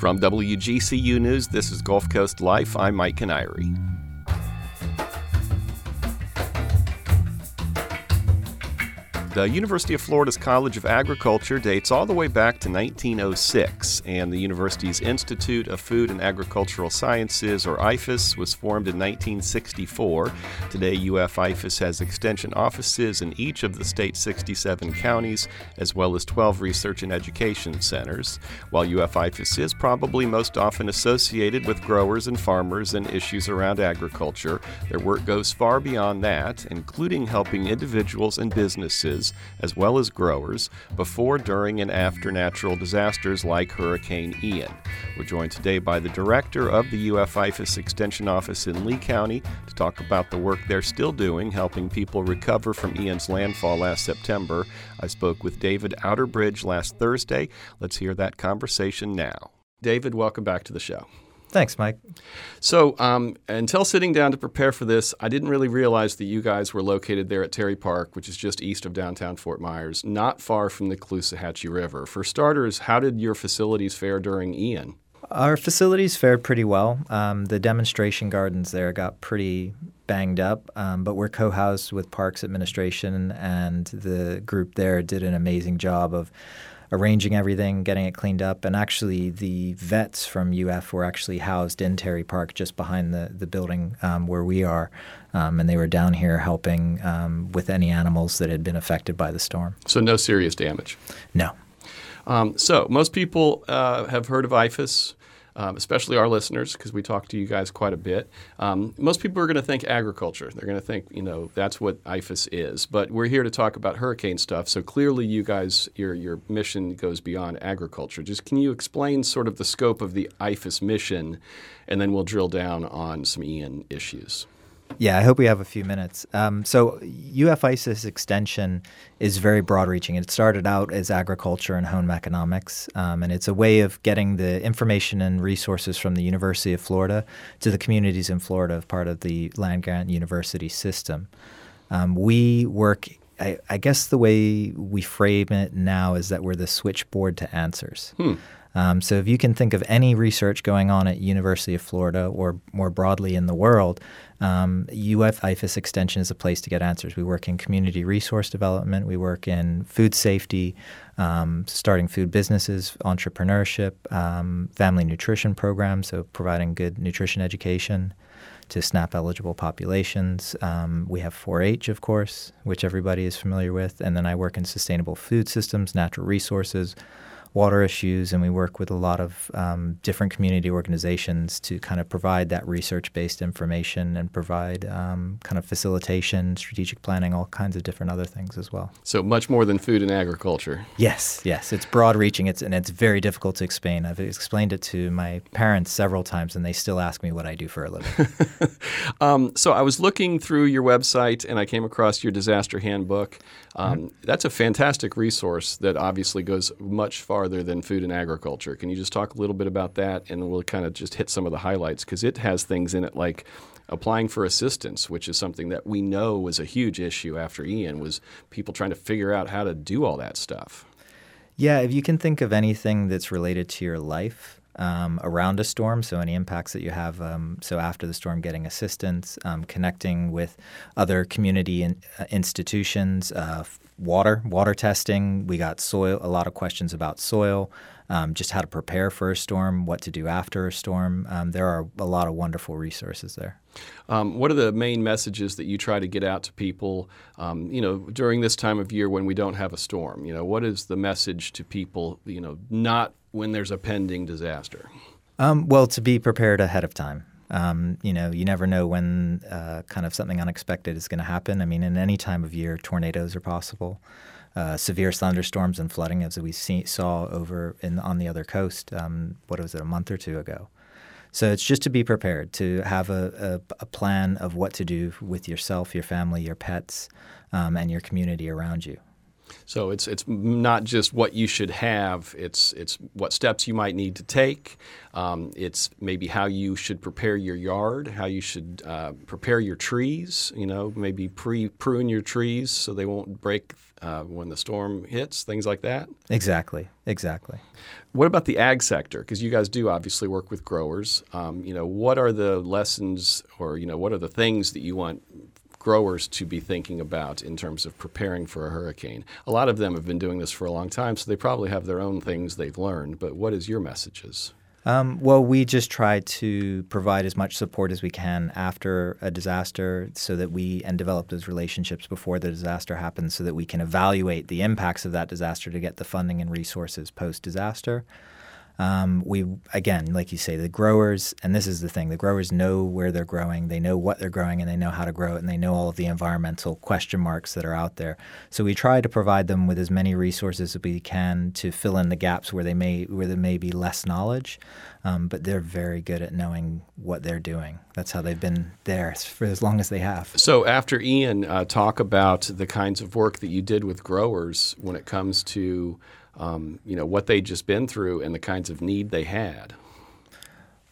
From WGCU News, this is Gulf Coast Life. I'm Mike Kiniry. The University of Florida's College of Agriculture dates all the way back to 1906, and the university's Institute of Food and Agricultural Sciences, or IFAS, was formed in 1964. Today, UF IFAS has extension offices in each of the state's 67 counties, as well as 12 research and education centers. While UF IFAS is probably most often associated with growers and farmers and issues around agriculture, their work goes far beyond that, including helping individuals and businesses as well as growers before, during, and after natural disasters like Hurricane Ian. We're joined today by the director of the UF IFAS Extension Office in Lee County to talk about the work they're still doing helping people recover from Ian's landfall last September. I spoke with David Outerbridge last Thursday. Let's hear that conversation now. David, welcome back to the show. Thanks, Mike. So, um, until sitting down to prepare for this, I didn't really realize that you guys were located there at Terry Park, which is just east of downtown Fort Myers, not far from the Caloosahatchee River. For starters, how did your facilities fare during Ian? Our facilities fared pretty well. Um, the demonstration gardens there got pretty banged up, um, but we're co housed with Parks Administration, and the group there did an amazing job of arranging everything, getting it cleaned up. And actually, the vets from UF were actually housed in Terry Park, just behind the the building um, where we are, um, and they were down here helping um, with any animals that had been affected by the storm. So no serious damage. No. Um, so most people uh, have heard of IFAS um, especially our listeners, because we talk to you guys quite a bit. Um, most people are going to think agriculture. They're going to think, you know, that's what IFAS is. But we're here to talk about hurricane stuff. So clearly, you guys, your your mission goes beyond agriculture. Just can you explain sort of the scope of the IFAS mission, and then we'll drill down on some Ian issues. Yeah, I hope we have a few minutes. Um, so, UF IFAS extension is very broad reaching. It started out as agriculture and home economics, um, and it's a way of getting the information and resources from the University of Florida to the communities in Florida as part of the land grant university system. Um, we work, I, I, guess the way we frame it now is that we're the switchboard to answers. Hmm. Um, so if you can think of any research going on at University of Florida or more broadly in the world, um, UF IFAS Extension is a place to get answers. We work in community resource development. We work in food safety, um, starting food businesses, entrepreneurship, um, family nutrition programs, so providing good nutrition education to SNAP eligible populations. Um, we have 4 H, of course, which everybody is familiar with. And then I work in sustainable food systems, natural resources, water issues, and we work with a lot of um, different community organizations to kind of provide that research based information and provide um, kind of facilitation, strategic planning, all kinds of different other things as well. So much more than food and agriculture. Yes, yes. It's broad reaching, it's, and it's very difficult to explain. I've explained it to my parents several times, and they still ask me what I do for a living. um, so I was looking through your website and I came across your disaster handbook. Um, mm-hmm. That's a fantastic resource that obviously goes much farther than food and agriculture. Can you just talk a little bit about that, and we'll kind of just hit some of the highlights because it has things in it like applying for assistance, which is something that we know was a huge issue after Ian, was people trying to figure out how to do all that stuff. Yeah, if you can think of anything that's related to your life, um, around a storm, so any impacts that you have. Um, so after the storm, getting assistance, um, connecting with other community in, uh, institutions, uh, water, water testing. We got soil, a lot of questions about soil, um, just how to prepare for a storm, what to do after a storm. Um, there are a lot of wonderful resources there. Um, what are the main messages that you try to get out to people, you know, during this time of year when we don't have a storm? You know, what is the message to people, you know, not when there's a pending disaster? Um, well, to be prepared ahead of time. Um, you know, you never know when uh, kind of something unexpected is going to happen. I mean, in any time of year, tornadoes are possible. Uh, severe thunderstorms and flooding, as we see, saw over in, on the other coast. Um, what was it, a month or two ago? So it's just to be prepared, to have a, a, a plan of what to do with yourself, your family, your pets, um, and your community around you. So it's it's not just what you should have. It's it's what steps you might need to take. Um, it's maybe how you should prepare your yard, how you should uh, prepare your trees. You know, maybe pre prune your trees so they won't break uh, when the storm hits, things like that? Exactly, exactly. What about the ag sector? Because you guys do obviously work with growers. Um, you know, what are the lessons, or you know, what are the things that you want growers to be thinking about in terms of preparing for a hurricane? A lot of them have been doing this for a long time, so they probably have their own things they've learned. But what is your messages? Um, well, we just try to provide as much support as we can after a disaster so that we and develop those relationships before the disaster happens so that we can evaluate the impacts of that disaster to get the funding and resources post disaster. Um, we again, like you say, the growers, and this is the thing: the growers know where they're growing, they know what they're growing, and they know how to grow it, and they know all of the environmental question marks that are out there. So we try to provide them with as many resources as we can to fill in the gaps where they may where there may be less knowledge. Um, but they're very good at knowing what they're doing. That's how they've been there for as long as they have. So, after Ian, uh, talk about the kinds of work that you did with growers when it comes to um, you know what they'd just been through and the kinds of need they had.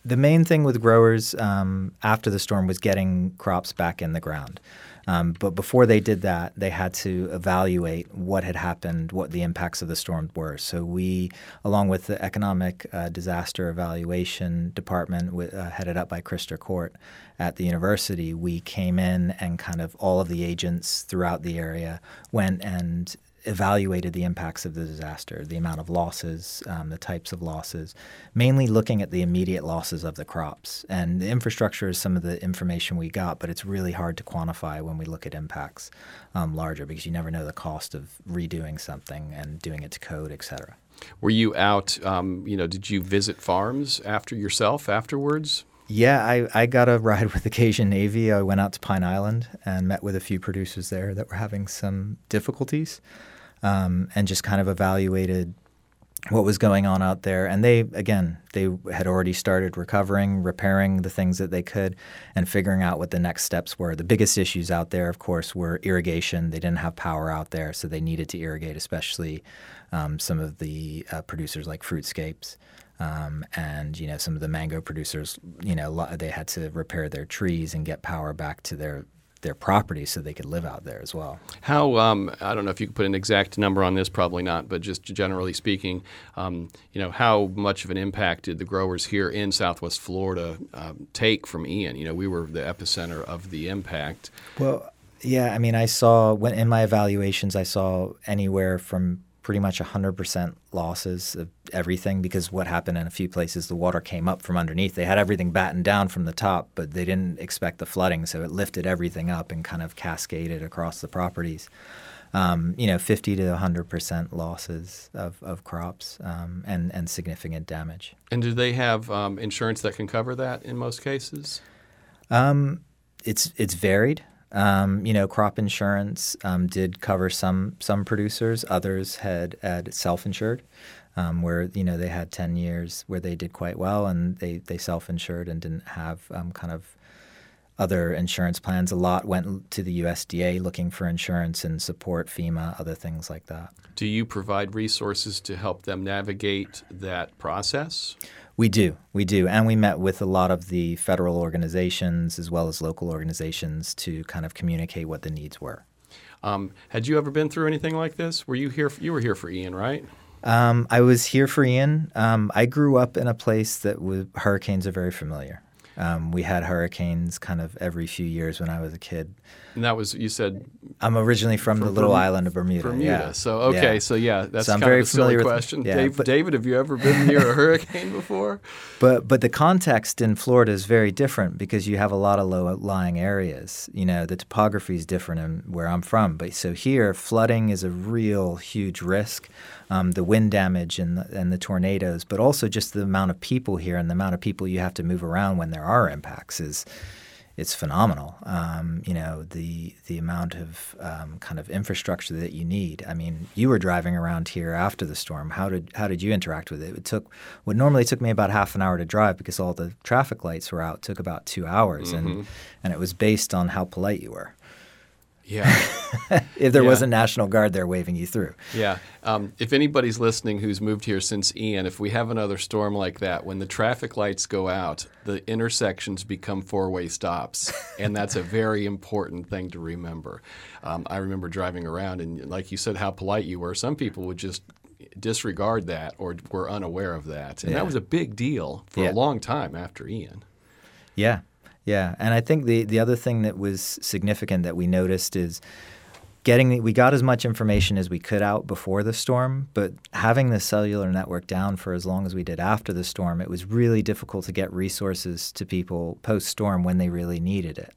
The main thing with growers um, after the storm was getting crops back in the ground. Um, but before they did that, they had to evaluate what had happened, what the impacts of the storm were. So we, along with the Economic uh, Disaster Evaluation Department, uh, headed up by Christa Court at the university, we came in and kind of all of the agents throughout the area went and evaluated the impacts of the disaster, the amount of losses, um, the types of losses, mainly looking at the immediate losses of the crops. And the infrastructure is some of the information we got, but it's really hard to quantify when we look at impacts um, larger because you never know the cost of redoing something and doing it to code, et cetera. Were you out? Um, you know, did you visit farms after yourself afterwards? Yeah, I, I got a ride with the Cajun Navy. I went out to Pine Island and met with a few producers there that were having some difficulties um, and just kind of evaluated what was going on out there. And they, again, they had already started recovering, repairing the things that they could, and figuring out what the next steps were. The biggest issues out there, of course, were irrigation. They didn't have power out there, so they needed to irrigate, especially um, some of the uh, producers like Fruitscapes. Um, and you know some of the mango producers, you know, they had to repair their trees and get power back to their their property so they could live out there as well. How um, I don't know if you could put an exact number on this, probably not, but just generally speaking, um, you know, how much of an impact did the growers here in Southwest Florida um, take from Ian? You know, we were the epicenter of the impact. Well, yeah, I mean, I saw when in my evaluations, I saw anywhere from pretty much 100% losses of everything because what happened in a few places, the water came up from underneath. They had everything battened down from the top, but they didn't expect the flooding, so it lifted everything up and kind of cascaded across the properties. Um, you know, 50 to 100% losses of, of crops um, and, and significant damage. And do they have um, insurance that can cover that in most cases? Um, it's, it's varied. Um, you know, crop insurance um, did cover some some producers. Others had had self-insured, um, where you know they had ten years where they did quite well, and they they self-insured and didn't have um, kind of other insurance plans. A lot went to the USDA looking for insurance and support, FEMA, other things like that. Do you provide resources to help them navigate that process? We do, we do, and we met with a lot of the federal organizations as well as local organizations to kind of communicate what the needs were. Um, had you ever been through anything like this? Were you here? For, you were here for Ian, right? Um, I was here for Ian. Um, I grew up in a place that was, hurricanes are very familiar. Um, we had hurricanes kind of every few years when I was a kid. And that was you said. I'm originally from, from the little Bermuda, island of Bermuda. Bermuda. Yeah. So okay, yeah. so yeah, that's so I'm kind very of a silly familiar question. With, yeah, Dave, but, David, have you ever been near a hurricane before? But but the context in Florida is very different because you have a lot of low lying areas. You know, the topography is different in where I'm from. But so here, flooding is a real huge risk um, the wind damage and the, and the tornadoes, but also just the amount of people here and the amount of people you have to move around when there are impacts is it's phenomenal. Um, you know the the amount of um, kind of infrastructure that you need. I mean, you were driving around here after the storm. How did how did you interact with it? It took what normally took me about half an hour to drive because all the traffic lights were out. Took about two hours, mm-hmm. and and it was based on how polite you were. Yeah. if there Yeah. was a National Guard there waving you through. Yeah. Um, if anybody's listening who's moved here since Ian, if we have another storm like that, when the traffic lights go out, the intersections become four way stops. and that's a very important thing to remember. Um, I remember driving around, and like you said, how polite you were. Some people would just disregard that or were unaware of that. And Yeah. that was a big deal for Yeah. a long time after Ian. Yeah, yeah, and I think the the other thing that was significant that we noticed is getting we got as much information as we could out before the storm, but having the cellular network down for as long as we did after the storm, it was really difficult to get resources to people post storm when they really needed it.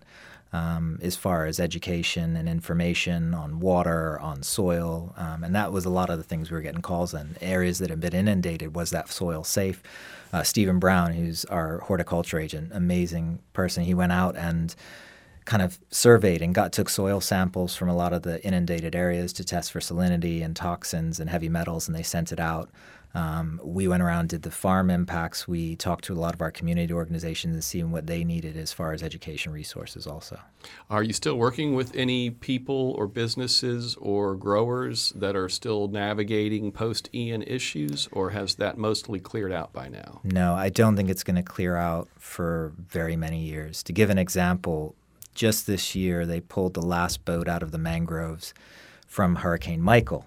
Um, as far as education and information on water, on soil, um, and that was a lot of the things we were getting calls on. Areas that had been inundated, was that soil safe? Uh, Stephen Brown, who's our horticulture agent, amazing person, he went out and kind of surveyed and got took soil samples from a lot of the inundated areas to test for salinity and toxins and heavy metals, and they sent it out. Um, we went around, did the farm impacts. We talked to a lot of our community organizations and seeing what they needed as far as education resources, also. Are you still working with any people or businesses or growers that are still navigating post Ian issues, or has that mostly cleared out by now? No, I don't think it's going to clear out for very many years. To give an example, just this year they pulled the last boat out of the mangroves from Hurricane Michael.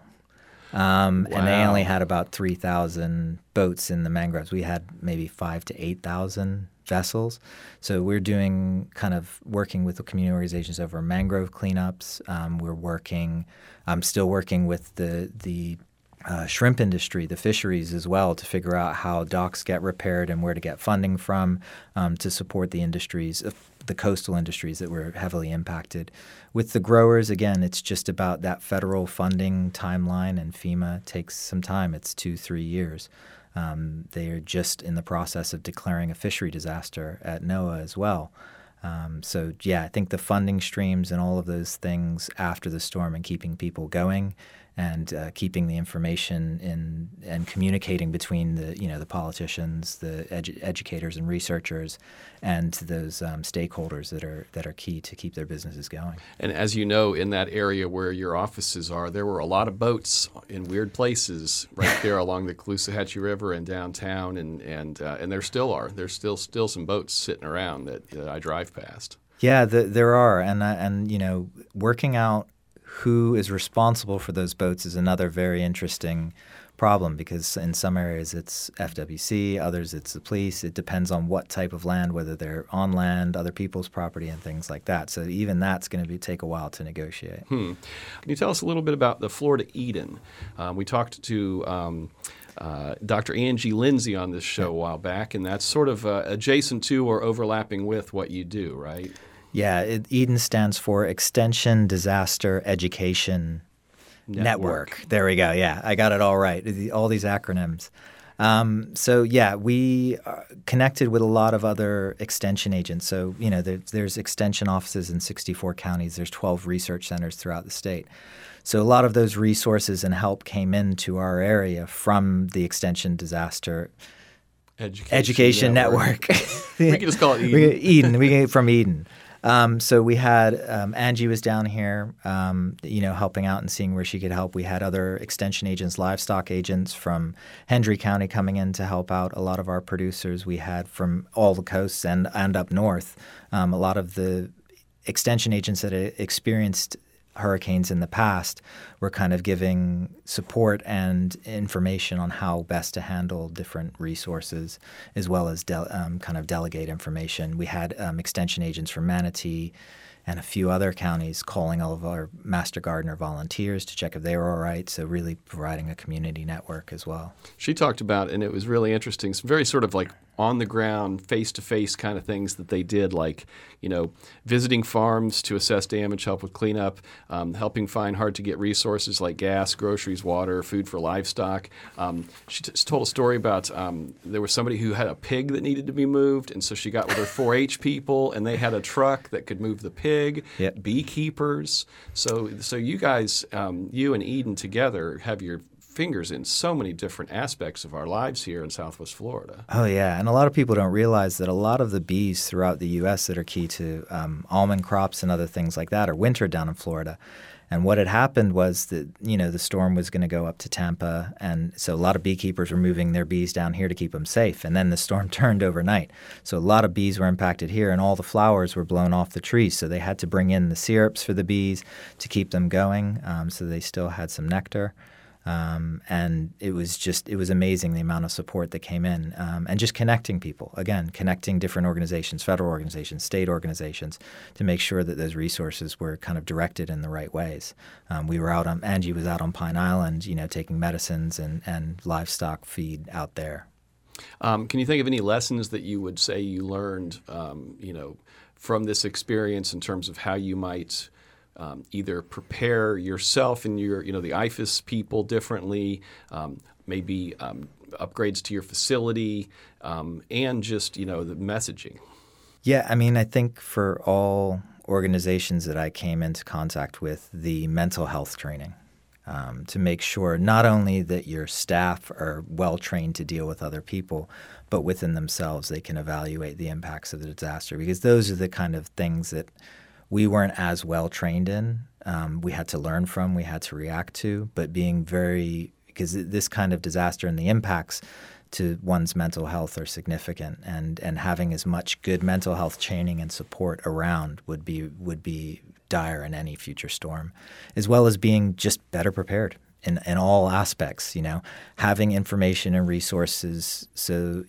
Um, And they only had about 3,000 boats in the mangroves. We had maybe five to 8,000 vessels. So we're doing kind of working with the community organizations over mangrove cleanups. Um, we're working, I'm still working with the, the uh, shrimp industry, the fisheries as well, to figure out how docks get repaired and where to get funding from um, to support the industries, uh, the coastal industries that were heavily impacted. With the growers, again, it's just about that federal funding timeline, and FEMA takes some time. It's two, three years. Um, they are just in the process of declaring a fishery disaster at NOAA as well. Um, so, yeah, I think the funding streams and all of those things after the storm and keeping people going and uh, keeping the information in and communicating between the you know the politicians, the edu- educators and researchers, and those um, stakeholders that are that are key to keep their businesses going. And as you know, in that area where your offices are, there were a lot of boats in weird places right there along the Caloosahatchee River and downtown, and and uh, and there still are. There's still still some boats sitting around that, that I drive past. Yeah, the, there are, and uh, and you know, working out who is responsible for those boats is another very interesting problem because in some areas it's FWC, others it's the police. It depends on what type of land, whether they're on land, other people's property, and things like that. So even that's going to be take a while to negotiate. Hmm. Can you tell us a little bit about the Florida Eden? Um, we talked to. Um, uh, Dr. Angie Lindsey on this show a while back, and that's sort of uh, adjacent to or overlapping with what you do, right? Yeah, it, Eden stands for Extension Disaster Education Network. Network. There we go. Yeah, I got it all right. All these acronyms. Um, so yeah, we connected with a lot of other extension agents. So you know, there, there's extension offices in 64 counties. There's 12 research centers throughout the state. So a lot of those resources and help came into our area from the Extension Disaster Education, Education Network. we can just call it Eden. Eden. We get from Eden. Um, so we had um, Angie was down here, um, you know, helping out and seeing where she could help. We had other extension agents, livestock agents from Hendry County coming in to help out a lot of our producers. We had from all the coasts and and up north, um, a lot of the extension agents that experienced hurricanes in the past were kind of giving support and information on how best to handle different resources as well as del- um, kind of delegate information. We had um, extension agents from Manatee and a few other counties calling all of our master gardener volunteers to check if they were all right. So really providing a community network as well. She talked about, and it was really interesting, some very sort of like on the ground, face to face kind of things that they did, like, you know, visiting farms to assess damage, help with cleanup, um, helping find hard to get resources like gas, groceries, water, food for livestock. Um, she t- told a story about um, there was somebody who had a pig that needed to be moved, and so she got with her 4 H people, and they had a truck that could move the pig, Yep. beekeepers. So, so you guys, um, you and Eden together have your fingers in so many different aspects of our lives here in Southwest Florida. Oh yeah, and a lot of people don't realize that a lot of the bees throughout the U.S. that are key to um, almond crops and other things like that are wintered down in Florida. And what had happened was that you know the storm was going to go up to Tampa, and so a lot of beekeepers were moving their bees down here to keep them safe. And then the storm turned overnight, so a lot of bees were impacted here, and all the flowers were blown off the trees. So they had to bring in the syrups for the bees to keep them going, um, so they still had some nectar. Um, and it was just it was amazing the amount of support that came in um, and just connecting people. Again connecting different organizations federal organizations state organizations to make sure that those resources were kind of directed in the right ways. Um, we were out on angie was out on pine island you know taking medicines and, and livestock feed out there. Um, can you think of any lessons that you would say you learned um, you know from this experience in terms of how you might um, either prepare yourself and your, you know, the IFAS people differently, um, maybe um, upgrades to your facility, um, and just, you know, the messaging. Yeah, I mean, I think for all organizations that I came into contact with, the mental health training. Um, to make sure not only that your staff are well trained to deal with other people, but within themselves they can evaluate the impacts of the disaster because those are the kind of things that we weren't as well trained in. Um, we had to learn from, we had to react to, but being very because this kind of disaster and the impacts to one's mental health are significant, and and having as much good mental health training and support around would be would be dire in any future storm, as well as being just better prepared in, in all aspects, you know, having information and resources so,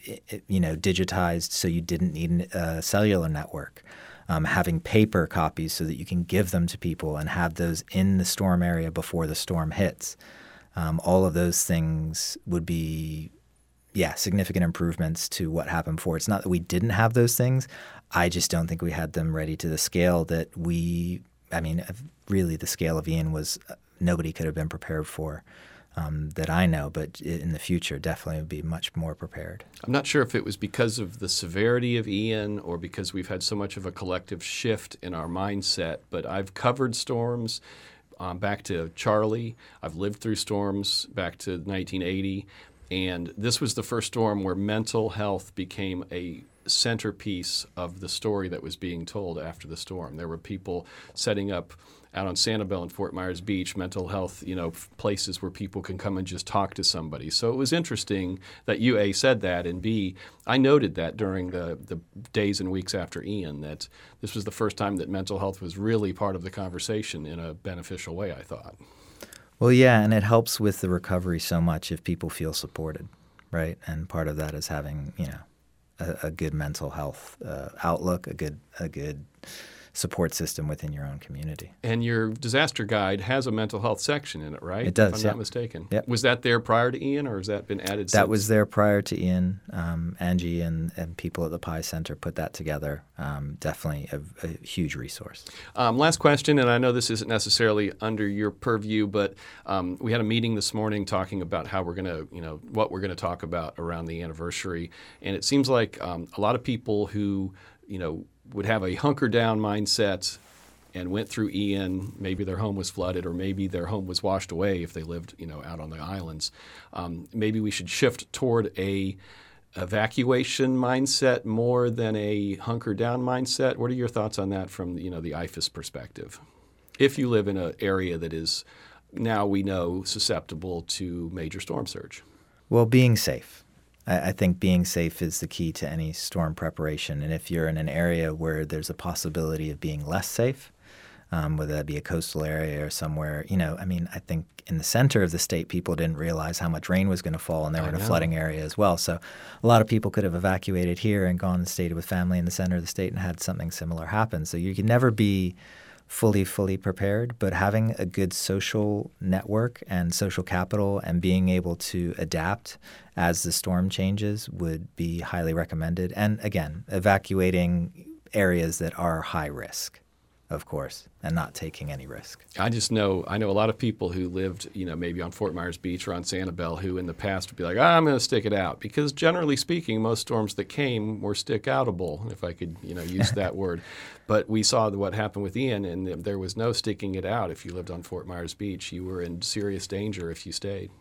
you know, digitized so you didn't need a cellular network um, having paper copies so that you can give them to people and have those in the storm area before the storm hits. Um, all of those things would be, yeah, significant improvements to what happened before. It's not that we didn't have those things. I just don't think we had them ready to the scale that we, I mean, really the scale of Ian was uh, nobody could have been prepared for um, that I know, but in the future, definitely would be much more prepared. I'm not sure if it was because of the severity of Ian or because we've had so much of a collective shift in our mindset, but I've covered storms. Um, back to Charlie. I've lived through storms back to 1980. And this was the first storm where mental health became a centerpiece of the story that was being told after the storm. There were people setting up out on Sanibel and Fort Myers Beach, mental health, you know, places where people can come and just talk to somebody. So it was interesting that you A said that and B, I noted that during the the days and weeks after Ian that this was the first time that mental health was really part of the conversation in a beneficial way, I thought. Well, yeah, and it helps with the recovery so much if people feel supported, right? And part of that is having, you know, a, a good mental health uh, outlook, a good a good support system within your own community. And your disaster guide has a mental health section in it, right? It does. If I'm yep. not mistaken. Yep. Was that there prior to Ian, or has that been added? That since? was there prior to Ian. Um, Angie and, and people at the PIE Center put that together. Um, definitely a, a, huge resource. Um, last question, and I know this isn't necessarily under your purview, but um, we had a meeting this morning talking about how we're going to, you know, what we're going to talk about around the anniversary, and it seems like um, a lot of people who, you know, would have a hunker down mindset and went through Ian. Maybe their home was flooded, or maybe their home was washed away if they lived, you know, out on the islands. Um, maybe we should shift toward a evacuation mindset more than a hunker down mindset. What are your thoughts on that from you know the IFAS perspective? If you live in an area that is now we know susceptible to major storm surge. Well, being safe. I, think being safe is the key to any storm preparation. And if you're in an area where there's a possibility of being less safe, um, whether that be a coastal area or somewhere. You know, I mean, I think in the center of the state, people didn't realize how much rain was going to fall, and they were in a flooding area as well. So a lot of people could have evacuated here and gone and stayed with family in the center of the state and had something similar happen. So you can never be fully, fully prepared, but having a good social network and social capital and being able to adapt as the storm changes would be highly recommended. And again, evacuating areas that are high risk of course, and not taking any risk. I just know I know a lot of people who lived, you know, maybe on Fort Myers Beach or on Sanibel who in the past would be like, I'm going to stick it out because generally speaking, most storms that came were stick outable, if I could, you know, use that word. But we saw what happened with Ian, and there was no sticking it out. If you lived on Fort Myers Beach, you were in serious danger if you stayed.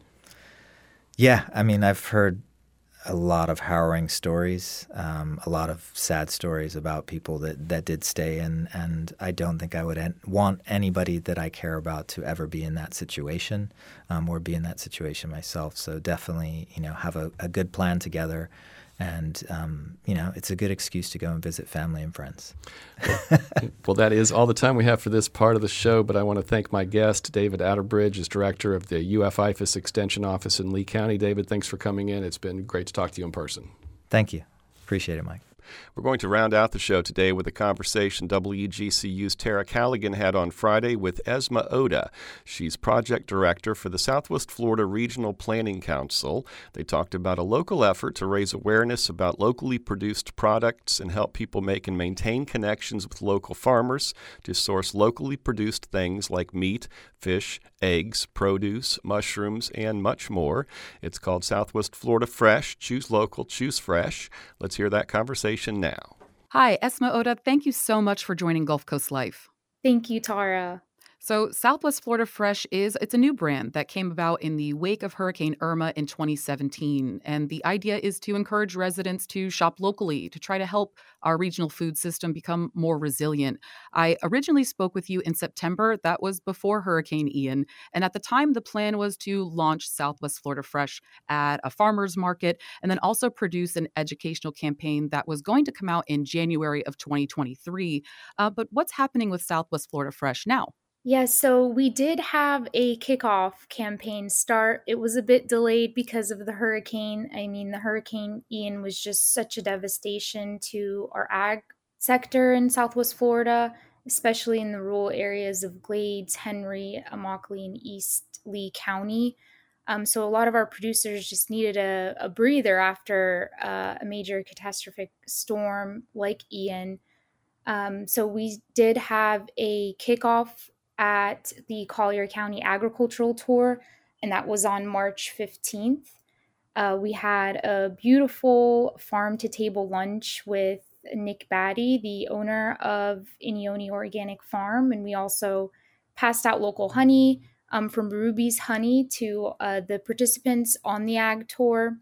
Yeah, I mean, I've heard a lot of harrowing stories, um, a lot of sad stories about people that, that did stay, and and I don't think I would en- want anybody that I care about to ever be in that situation, um, or be in that situation myself. So definitely, you know, have a, a good plan together, and um, you know it's a good excuse to go and visit family and friends. well, that is all the time we have for this part of the show. But I want to thank my guest, David Outerbridge, as director of the UF IFAS Extension Office in Lee County. David, thanks for coming in. It's been great to talk to you in person. Thank you. Appreciate it, Mike. We're going to round out the show today with a conversation WGCU's Tara Callaghan had on Friday with Asmaa Odeh. She's project director for the Southwest Florida Regional Planning Council. They talked about a local effort to raise awareness about locally produced products and help people make and maintain connections with local farmers to source locally produced things like meat, fish, eggs, produce, mushrooms, and much more. It's called Southwest Florida Fresh. Choose local, choose fresh. Let's hear that conversation now. Hi, Asmaa Odeh. Thank you so much for joining Gulf Coast Life. Thank you, Tara. So, Southwest Florida Fresh is it's a new brand that came about in the wake of Hurricane Irma in 2017, and the idea is to encourage residents to shop locally to try to help our regional food system become more resilient. I originally spoke with you in September, that was before Hurricane Ian, and at the time the plan was to launch Southwest Florida Fresh at a farmers market and then also produce an educational campaign that was going to come out in January of 2023. Uh, but what's happening with Southwest Florida Fresh now? Yes, so we did have a kickoff campaign start. It was a bit delayed because of the hurricane. I mean, the Hurricane Ian was just such a devastation to our ag sector in Southwest Florida, especially in the rural areas of Glades, Hendry, Immokalee, and East Lee County. Um, so a lot of our producers just needed a, a breather after uh, a major catastrophic storm like Ian. Um, so we did have a kickoff at the Collier County Agricultural Tour, and that was on March 15th. Uh, we had a beautiful farm to table lunch with Nick Batty, the owner of Inyoni Organic Farm, and we also passed out local honey um, from Ruby's Honey to uh, the participants on the ag tour.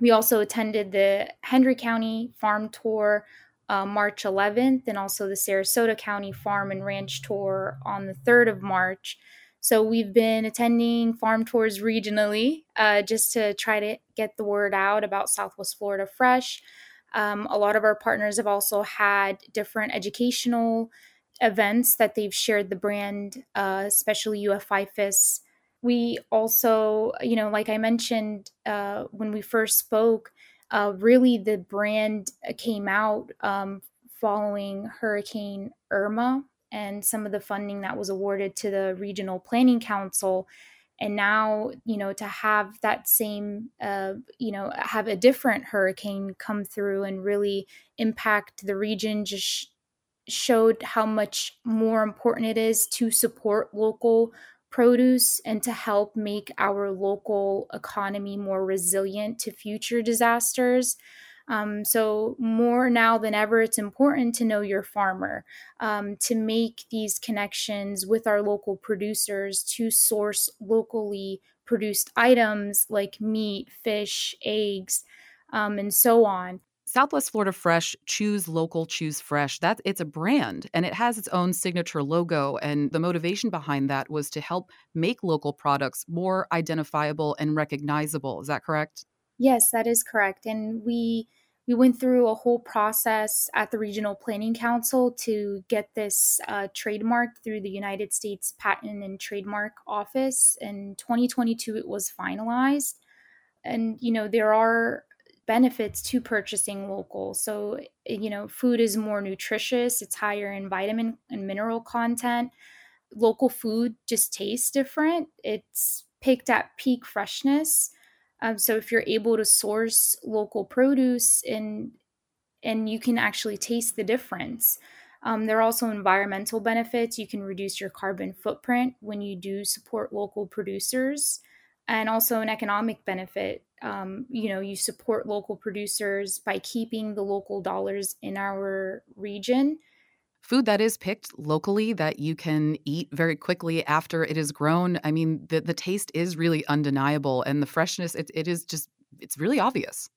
We also attended the Hendry County Farm Tour uh, March 11th, and also the Sarasota County Farm and Ranch Tour on the 3rd of March. So we've been attending farm tours regionally uh, just to try to get the word out about Southwest Florida Fresh. Um, a lot of our partners have also had different educational events that they've shared the brand, uh, especially UF IFAS. We also, you know, like I mentioned uh, when we first spoke, uh, really the brand came out um, following Hurricane Irma and some of the funding that was awarded to the Regional Planning Council. And now, you know, to have that same, uh, you know, have a different hurricane come through and really impact the region just showed how much more important it is to support local produce and to help make our local economy more resilient to future disasters. Um, so, more now than ever, it's important to know your farmer, um, to make these connections with our local producers to source locally produced items like meat, fish, eggs, um, and so on. Southwest Florida Fresh, choose local, choose fresh. That it's a brand and it has its own signature logo. And the motivation behind that was to help make local products more identifiable and recognizable. Is that correct? Yes, that is correct. And we we went through a whole process at the Regional Planning Council to get this uh, trademarked through the United States Patent and Trademark Office. In 2022, it was finalized. And, you know, there are benefits to purchasing local. So, you know, food is more nutritious, it's higher in vitamin and mineral content. Local food just tastes different. It's picked at peak freshness. Um, so if you're able to source local produce and and you can actually taste the difference. Um, there are also environmental benefits. You can reduce your carbon footprint when you do support local producers and also an economic benefit. Um, you know, you support local producers by keeping the local dollars in our region. food that is picked locally that you can eat very quickly after it is grown. I mean, the, the taste is really undeniable and the freshness, it, it is just, it's really obvious.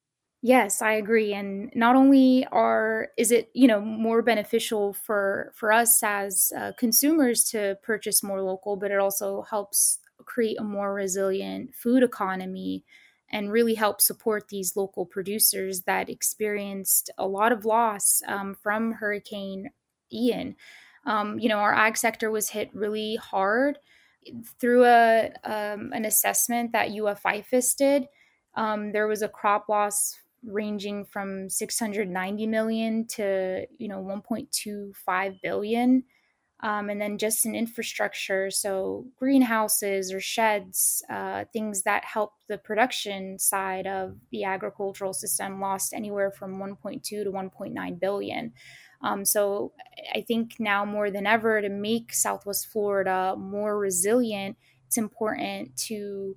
Yes, I agree. And not only are is it you know more beneficial for for us as uh, consumers to purchase more local, but it also helps create a more resilient food economy and really help support these local producers that experienced a lot of loss um, from Hurricane Ian. Um, you know, our ag sector was hit really hard through a um, an assessment that UF did. Um, there was a crop loss ranging from 690 million to you know 1.25 billion um, and then just in infrastructure. So greenhouses or sheds uh, things that help the production side of the agricultural system lost anywhere from 1.2 to 1.9 billion. Um, so i think now more than ever to make southwest florida more resilient it's important to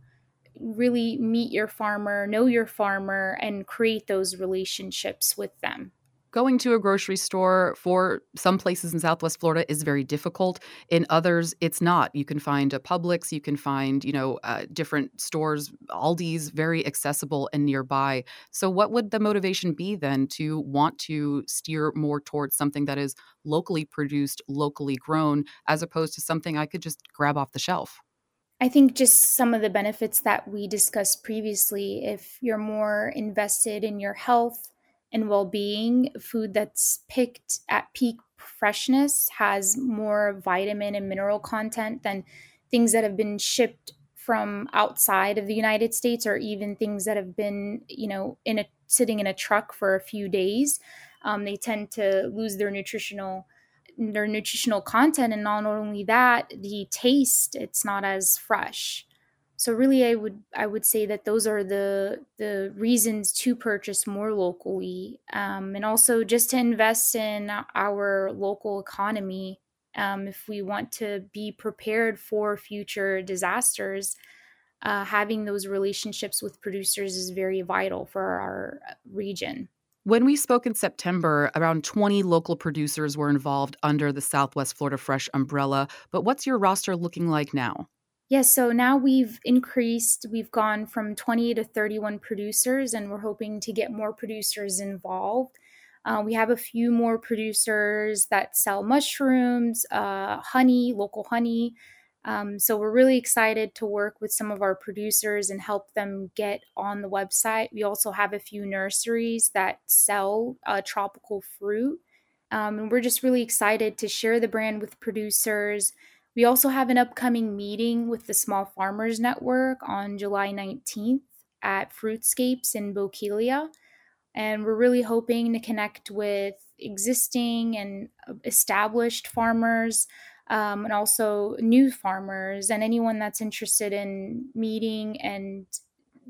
really meet your farmer know your farmer and create those relationships with them going to a grocery store for some places in Southwest Florida is very difficult. In others, it's not. You can find a Publix, you can find, you know, uh, different stores, Aldi's, very accessible and nearby. So, what would the motivation be then to want to steer more towards something that is locally produced, locally grown, as opposed to something I could just grab off the shelf? I think just some of the benefits that we discussed previously, if you're more invested in your health, and well-being food that's picked at peak freshness has more vitamin and mineral content than things that have been shipped from outside of the United States or even things that have been, you know, in a sitting in a truck for a few days. Um, they tend to lose their nutritional their nutritional content and not only that the taste it's not as fresh so really i would i would say that those are the the reasons to purchase more locally um, and also just to invest in our local economy um, if we want to be prepared for future disasters uh, having those relationships with producers is very vital for our region when we spoke in September, around 20 local producers were involved under the Southwest Florida Fresh umbrella. But what's your roster looking like now? Yes, so now we've increased, we've gone from 20 to 31 producers, and we're hoping to get more producers involved. Uh, we have a few more producers that sell mushrooms, uh, honey, local honey. Um, so we're really excited to work with some of our producers and help them get on the website. We also have a few nurseries that sell uh, tropical fruit. Um, and we're just really excited to share the brand with producers we also have an upcoming meeting with the Small Farmers Network on July 19th at Fruitscapes in Bokeelia. And we're really hoping to connect with existing and established farmers um, and also new farmers and anyone that's interested in meeting and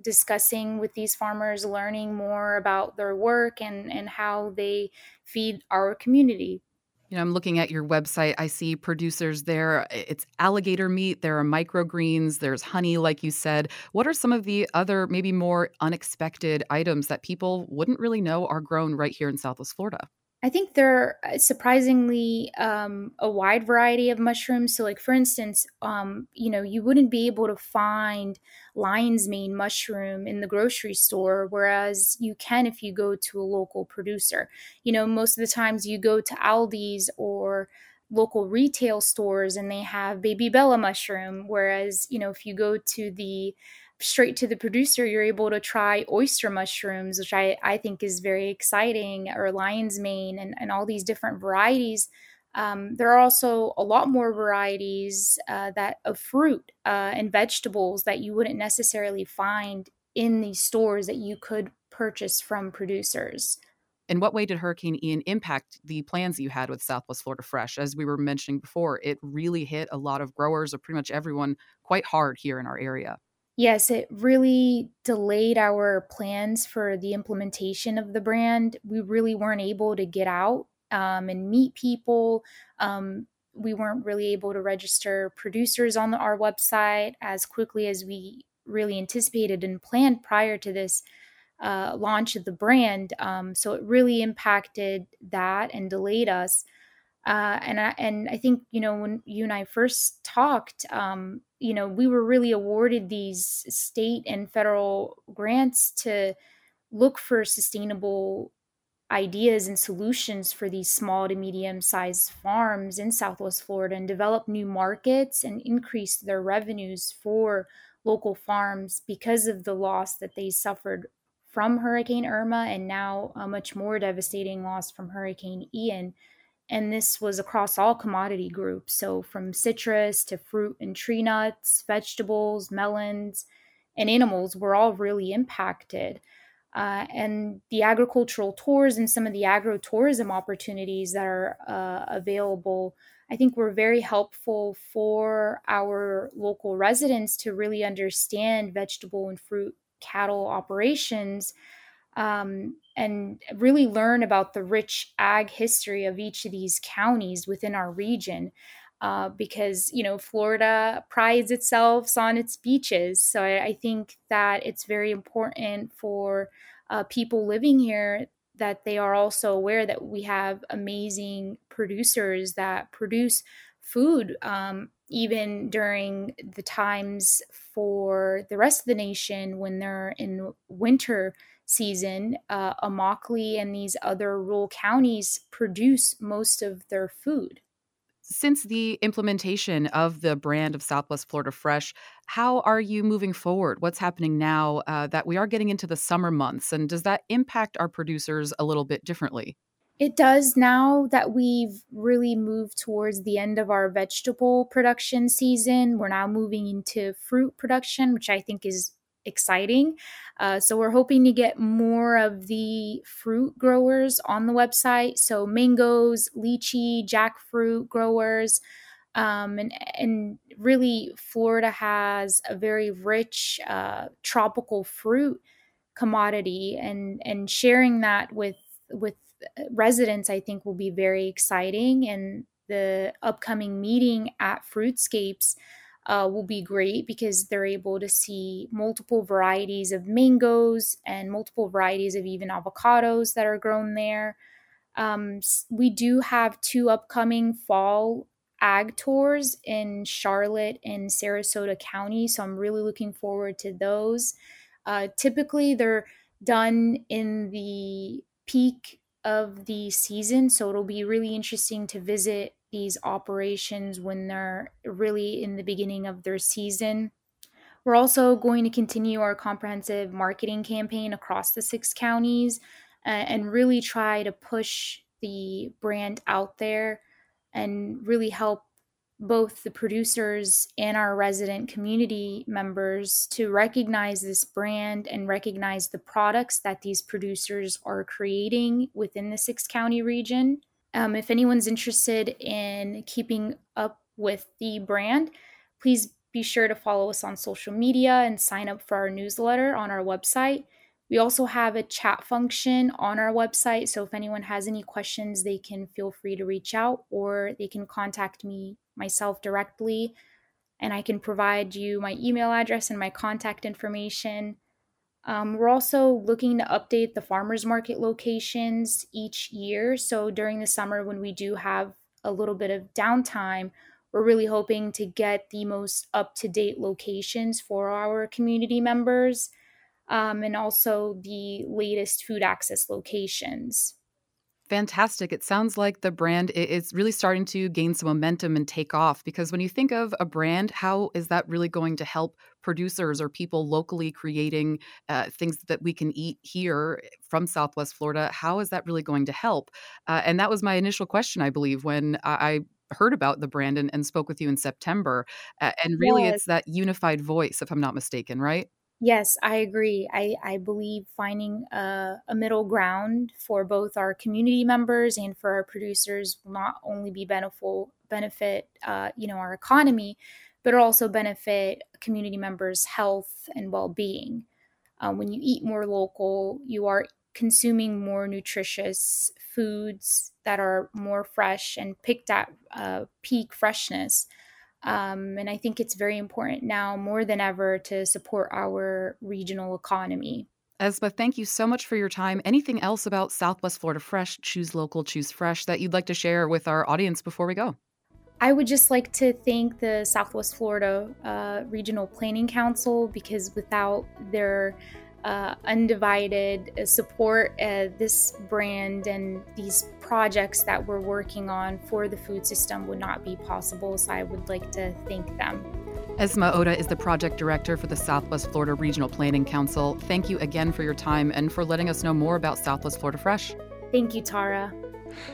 discussing with these farmers, learning more about their work and, and how they feed our community. You know, I'm looking at your website. I see producers there. It's alligator meat. There are microgreens. There's honey, like you said. What are some of the other, maybe more unexpected items that people wouldn't really know are grown right here in Southwest Florida? I think there are surprisingly um, a wide variety of mushrooms. So, like for instance, um, you know, you wouldn't be able to find lion's mane mushroom in the grocery store, whereas you can if you go to a local producer. You know, most of the times you go to Aldi's or local retail stores and they have baby bella mushroom, whereas you know if you go to the straight to the producer, you're able to try oyster mushrooms, which I, I think is very exciting, or lion's mane, and, and all these different varieties. Um, there are also a lot more varieties uh, that of fruit uh, and vegetables that you wouldn't necessarily find in these stores that you could purchase from producers. In what way did Hurricane Ian impact the plans that you had with Southwest Florida Fresh? As we were mentioning before, it really hit a lot of growers or pretty much everyone quite hard here in our area. Yes, it really delayed our plans for the implementation of the brand. We really weren't able to get out um, and meet people. Um, we weren't really able to register producers on the, our website as quickly as we really anticipated and planned prior to this uh, launch of the brand. Um, so it really impacted that and delayed us. Uh, and I, and I think you know when you and I first talked, um, you know, we were really awarded these state and federal grants to look for sustainable ideas and solutions for these small to medium sized farms in Southwest Florida and develop new markets and increase their revenues for local farms because of the loss that they suffered from Hurricane Irma and now a much more devastating loss from Hurricane Ian. And this was across all commodity groups. So, from citrus to fruit and tree nuts, vegetables, melons, and animals were all really impacted. Uh, and the agricultural tours and some of the agro-tourism opportunities that are uh, available i think were very helpful for our local residents to really understand vegetable and fruit cattle operations um, and really learn about the rich ag history of each of these counties within our region uh, because you know Florida prides itself on its beaches. So I, I think that it's very important for uh, people living here that they are also aware that we have amazing producers that produce food um, even during the times for the rest of the nation when they're in winter season uh, Immokalee and these other rural counties produce most of their food since the implementation of the brand of Southwest Florida Fresh, how are you moving forward? What's happening now uh, that we are getting into the summer months? And does that impact our producers a little bit differently? It does now that we've really moved towards the end of our vegetable production season. We're now moving into fruit production, which I think is exciting. Uh, so we're hoping to get more of the fruit growers on the website. So mangoes, lychee, jackfruit growers. Um, and and really, Florida has a very rich uh, tropical fruit commodity, and and sharing that with with residents, I think, will be very exciting. And the upcoming meeting at Fruitscapes uh, will be great because they're able to see multiple varieties of mangoes and multiple varieties of even avocados that are grown there. Um, we do have two upcoming fall ag tours in Charlotte and Sarasota County, so I'm really looking forward to those. Uh, typically, they're done in the peak of the season, so it'll be really interesting to visit these operations when they're really in the beginning of their season. We're also going to continue our comprehensive marketing campaign across the six counties uh, and really try to push the brand out there and really help both the producers and our resident community members to recognize this brand and recognize the products that these producers are creating within the six county region. Um, if anyone's interested in keeping up with the brand, please be sure to follow us on social media and sign up for our newsletter on our website. We also have a chat function on our website, so if anyone has any questions, they can feel free to reach out or they can contact me myself directly and I can provide you my email address and my contact information. Um, we're also looking to update the farmers market locations each year. So during the summer, when we do have a little bit of downtime, we're really hoping to get the most up to date locations for our community members um, and also the latest food access locations. Fantastic. It sounds like the brand is really starting to gain some momentum and take off because when you think of a brand, how is that really going to help producers or people locally creating uh, things that we can eat here from Southwest Florida? How is that really going to help? Uh, and that was my initial question, I believe, when I, heard about the brand and, and spoke with you in September. Uh, and really, yes. it's that unified voice, if I'm not mistaken, right? Yes, I agree. I, I believe finding a, a, middle ground for both our community members and for our producers will not only be beneficial, benefit uh, you know our economy, but it also benefit community members' health and well-being. Uh, when you eat more local, you are consuming more nutritious foods that are more fresh and picked at uh, peak freshness. Um, and I think it's very important now more than ever to support our regional economy. Asmaa, thank you so much for your time. Anything else about Southwest Florida Fresh, Choose Local, Choose Fresh that you'd like to share with our audience before we go? I would just like to thank the Southwest Florida uh, Regional Planning Council because without their uh, undivided uh, support, uh, this brand and these projects that we're working on for the food system would not be possible. So I would like to thank them. Asmaa Odeh is the project director for the Southwest Florida Regional Planning Council. Thank you again for your time and for letting us know more about Southwest Florida Fresh. Thank you, Tara.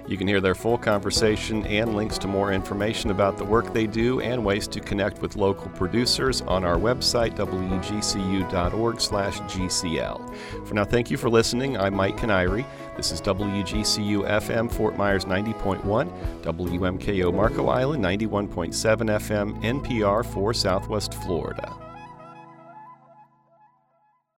You can hear their full conversation and links to more information about the work they do and ways to connect with local producers on our website, wgcu.org/gcl. For now, thank you for listening. I'm Mike Kiniry. This is WGCU FM Fort Myers 90.1, WMKO Marco Island 91.7 FM, NPR for Southwest Florida.